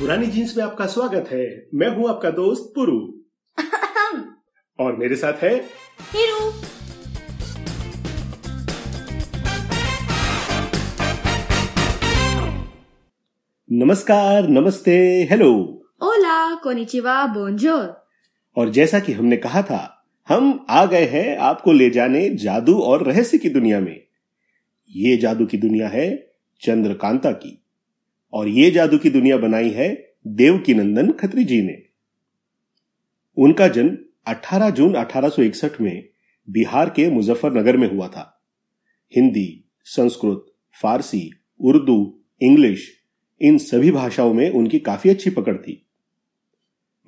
पुरानी जीन्स में आपका स्वागत है। मैं हूँ आपका दोस्त पुरु। और मेरे साथ है हीरू। नमस्कार नमस्ते हेलो। ओला कोनिचिवा बोंजोर। और जैसा कि हमने कहा था हम आ गए हैं आपको ले जाने जादू और रहस्य की दुनिया में। ये जादू की दुनिया है चंद्रकांता की। और ये जादू की दुनिया बनाई है देवकी नंदन खत्री जी ने। उनका जन्म 18 जून 1861 में बिहार के मुजफ्फरनगर में हुआ था। हिंदी, संस्कृत, फारसी, उर्दू, इंग्लिश, इन सभी भाषाओं में उनकी काफ़ी अच्छी पकड़ थी।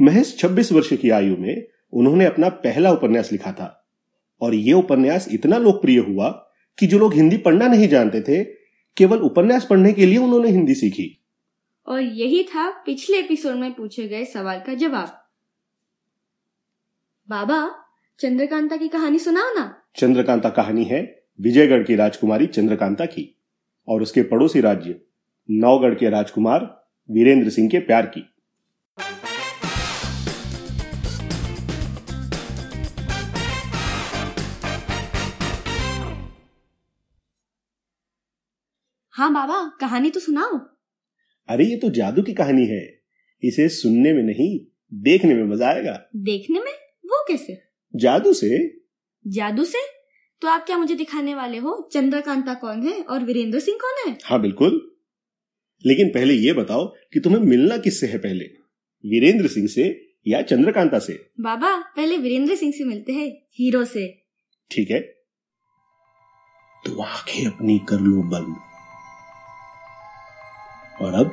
महज 26 वर्ष की आयु में उन्होंने अपना पहला उपन्यास लिखा था। और यह उपन्यास इतना लोकप्रिय हुआ कि जो लोग हिंदी पढ़ना नहीं जानते थे केवल उपन्यास पढ़ने के लिए उन्होंने हिंदी सीखी। और यही था पिछले एपिसोड में पूछे गए सवाल का जवाब। बाबा चंद्रकांता की कहानी सुनाओ ना। चंद्रकांता कहानी है विजयगढ़ की राजकुमारी चंद्रकांता की और उसके पड़ोसी राज्य नौगढ़ के राजकुमार वीरेंद्र सिंह के प्यार की। हाँ बाबा कहानी तो सुनाओ। अरे ये तो जादू की कहानी है। इसे सुनने में नहीं देखने में मज़ा आएगा। देखने में? वो कैसे? जादू से? जादू से? तो आप क्या मुझे दिखाने वाले हो? चंद्रकांता कौन है और वीरेंद्र सिंह कौन है? हाँ बिल्कुल। लेकिन पहले ये बताओ कि तुम्हें मिलना किससे है पहले? वीरेंद्र सिंह से या चंद्रकांता से? बाबा पहले वीरेंद्र सिंह से मिलते हैं हीरो से। ठीक है। तो आँखें अपनी कर लो बंद। और अब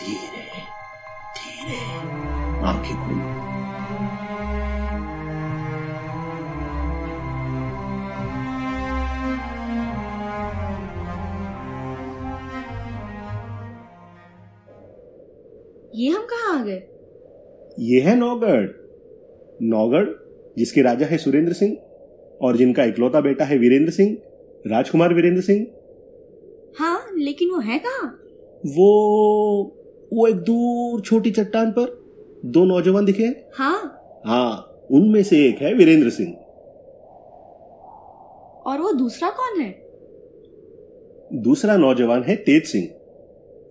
धीरे धीरे आँखें खोलो। ये हम कहा आ गए? ये है नौगढ़। नौगढ़ जिसके राजा है सुरेंद्र सिंह और जिनका इकलौता बेटा है वीरेंद्र सिंह राजकुमार वीरेंद्र सिंह। हाँ लेकिन वो है कहाँ? वो वो एक दूर छोटी चट्टान पर दो नौजवान दिखे हैं। हाँ। हाँ उनमें से एक है वीरेंद्र सिंह। और वो दूसरा कौन है? दूसरा नौजवान है तेज सिंह।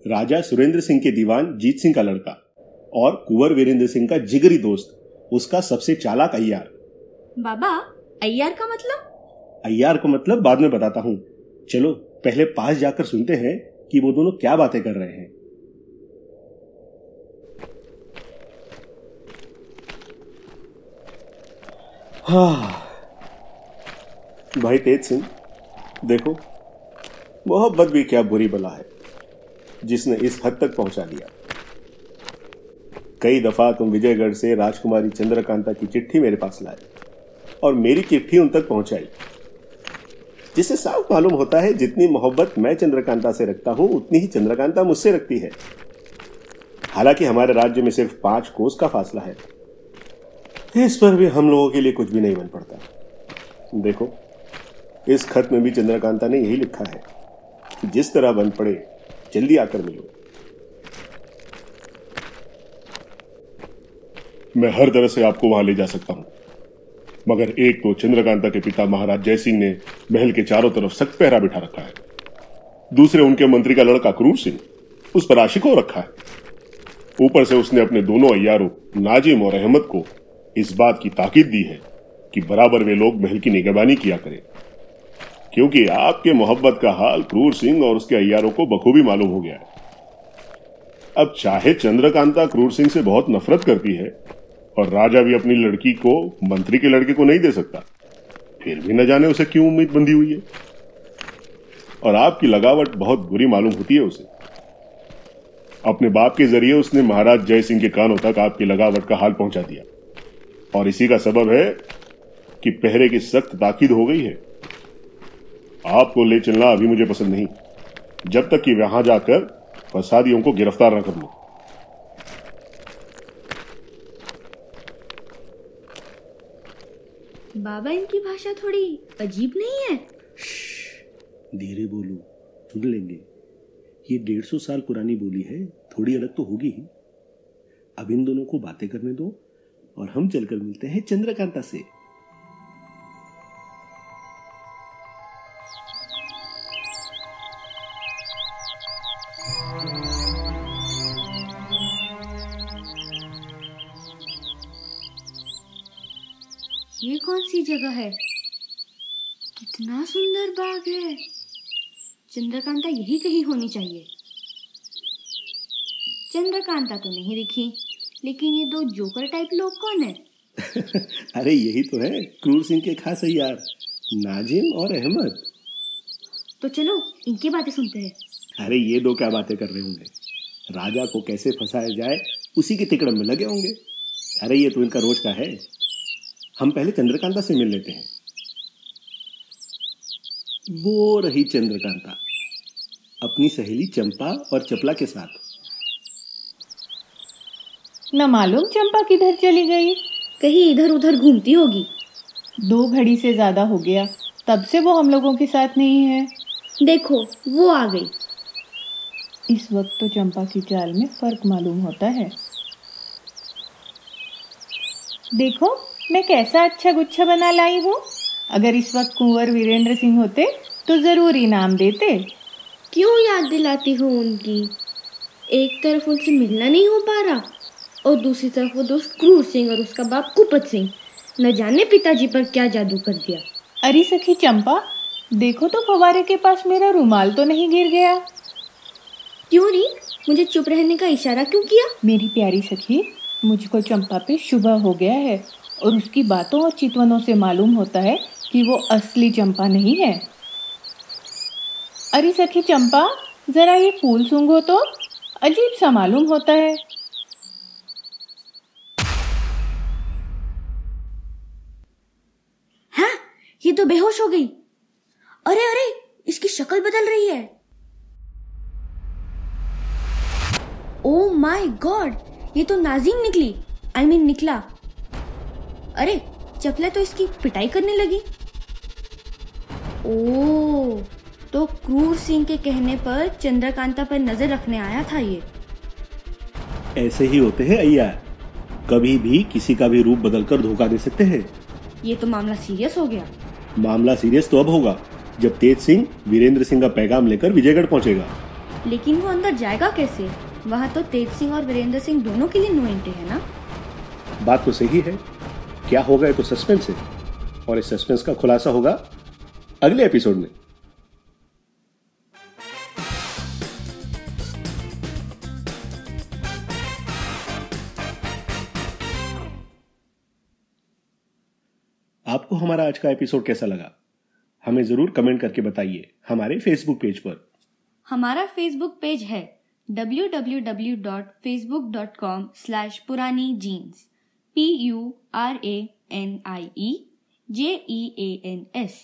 राजा सुरेंद्र सिंह के दीवान जीत सिंह का लड़का। और कुंवर वीरेंद्र सिंह का जिगरी दोस्त उसका सबसे चालाक अय्यार। बाबा अय्यार का मतलब? अय्यार का मतलब बाद में बताता हूँ। चलो पहले पास जाकर सुनते हैं कि वो दोनों क्या बातें कर रहे हैं। हाँ। भाई तेज सिंह, देखो मोहब्बत भी क्या बुरी बला है, जिसने इस हद तक पहुँचा दिया कई दफ़ा तुम विजयगढ़ से राजकुमारी चंद्रकांता की चिट्ठी मेरे पास लाए और मेरी चिट्ठी उन तक पहुंचाई। जिससे साफ़ मालूम होता है, जितनी मोहब्बत मैं चंद्रकांता से रखता हूँ, उतनी ही चंद्रकांता मुझसे रखती है। हालाँकि हमारे राज्य में सिर्फ़ पाँच कोस का फासला है। इस पर भी हम लोगों के लिए कुछ भी नहीं बन पड़ता। देखो, इस खत में भी चंद्रकांता ने यही लिखा है जिस तरह बन पड़े, जल्दी आकर मिलो। मैं हर तरह से आपको वहाँ ले जा सकता हूँ। मगर एक तो चंद्रकांता के पिता महाराज जयसिंह ने महल के चारों तरफ़ सख्त पहरा बिठा रखा है। दूसरे उनके मंत्री का लड़का क्रूर सिंह, उस पर आशिक हो रखा है। ऊपर से उसने अपने दोनों अयारों नाजिम और अहमद को इस बात की ताकीद दी है कि बराबर वे लोग महल की निगरानी किया करें। क्योंकि आपके मोहब्बत का हाल क्रूर सिंह और उसके अयारों को बखूबी मालूम हो गया है। अब चाहे चंद्रकांता क्रूर सिंह से बहुत नफरत करती है और राजा भी अपनी लड़की को, मंत्री के लड़के को नहीं दे सकता। फिर भी न जाने उसे क्यों उम्मीद बंधी हुई है। और आपकी लगावट बहुत बुरी मालूम होती है उसे। अपने बाप के ज़रिए उसने महाराज जय सिंह के कानों तक आपकी लगावट का हाल पहुँचा दिया। और इसी का सबब है कि पहरे की सख्त ताकीद हो गई है। आपको ले चलना अभी मुझे पसंद नहीं। जब तक कि वहाँ जाकर फसादियों को गिरफ़्तार न कर लो। बाबा इनकी भाषा थोड़ी अजीब नहीं है? धीरे बोलो, सुन लेंगे। ये डेढ़ सौ साल पुरानी बोली है, थोड़ी अलग तो होगी ही। अब इन दोनों को बातें करने दो और हम चलकर मिलते हैं चंद्रकांता से। सी जगह है। कितना सुंदर बाग है। चंद्रकांता यही कहीं होनी चाहिए। चंद्रकांता तो नहीं दिखी लेकिन ये दो जोकर टाइप लोग कौन है? अरे यही तो है क्रूर सिंह के खास यार नाजिम और अहमद। तो चलो इनकी बातें सुनते हैं। अरे ये दो क्या बातें कर रहे होंगे? राजा को कैसे फंसाया जाए उसी के तिकड़म में लगे होंगे। अरे ये तो इनका रोज का है। हम पहले चंद्रकांता से मिल लेते हैं। वो रही चंद्रकांता अपनी सहेली चंपा और चपला के साथ। न मालूम चंपा किधर चली गई। कहीं इधर उधर घूमती होगी। दो घड़ी से ज़्यादा हो गया। तब से वो हम लोगों के साथ नहीं है। देखो वो आ गई। इस वक्त तो चंपा की चाल में फ़र्क मालूम होता है। देखो मैं कैसा अच्छा गुच्छा बना लाई हूँ? अगर इस वक्त कुंवर वीरेंद्र सिंह होते तो ज़रूर इनाम देते। क्यों याद दिलाती हूँ उनकी? एक तरफ़ उनसे मिलना नहीं हो पा रहा और दूसरी तरफ़ वो दोस्त क्रूर सिंह और उसका बाप कुपत सिंह। न जाने पिताजी पर क्या जादू कर दिया। अरे सखी चंपा देखो तो फवारे के पास मेरा रुमाल तो नहीं गिर गया। क्यों नहीं? मुझे चुप रहने का इशारा क्यों किया? मेरी प्यारी सखी मुझको चंपा पे शुभ हो गया है। और उसकी बातों और चितवनों से मालूम होता है कि वो असली चंपा नहीं है। अरे सखी चंपा जरा ये फूल सूंघो तो। अजीब सा मालूम होता है। हाँ ये तो बेहोश हो गई। अरे अरे इसकी शक्ल बदल रही है। ओ माय गॉड ये तो नाजिम निकली। आई I मीन mean, निकला। अरे चपला तो इसकी पिटाई करने लगी। ओ तो क्रूर सिंह के कहने पर चंद्रकांता पर नज़र रखने आया था ये। ऐसे ही होते हैं अय्या। कभी भी किसी का भी रूप बदलकर धोखा दे सकते हैं। ये तो मामला सीरियस हो गया। मामला सीरियस तो अब होगा जब तेज सिंह वीरेंद्र सिंह का पैगाम लेकर विजयगढ़ पहुंचेगा। लेकिन वो अंदर जाएगा कैसे? वहाँ तो तेज सिंह और वीरेंद्र सिंह दोनों के लिए नो एंट्री है ना? बात तो सही है क्या होगा ये तो सस्पेंस है और इस सस्पेंस का खुलासा होगा अगले एपिसोड में। आपको हमारा आज का एपिसोड कैसा लगा? हमें ज़रूर कमेंट करके बताइए हमारे फेसबुक पेज पर। हमारा फेसबुक पेज है www.facebook.com slash पुरानी jeans P U R A N I E J E A N S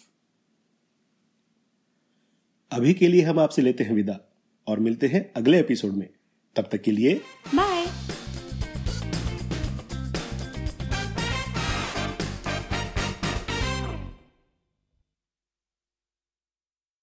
अभी के लिए हम आपसे लेते हैं विदा और मिलते हैं अगले एपिसोड में। तब तक के लिए बाय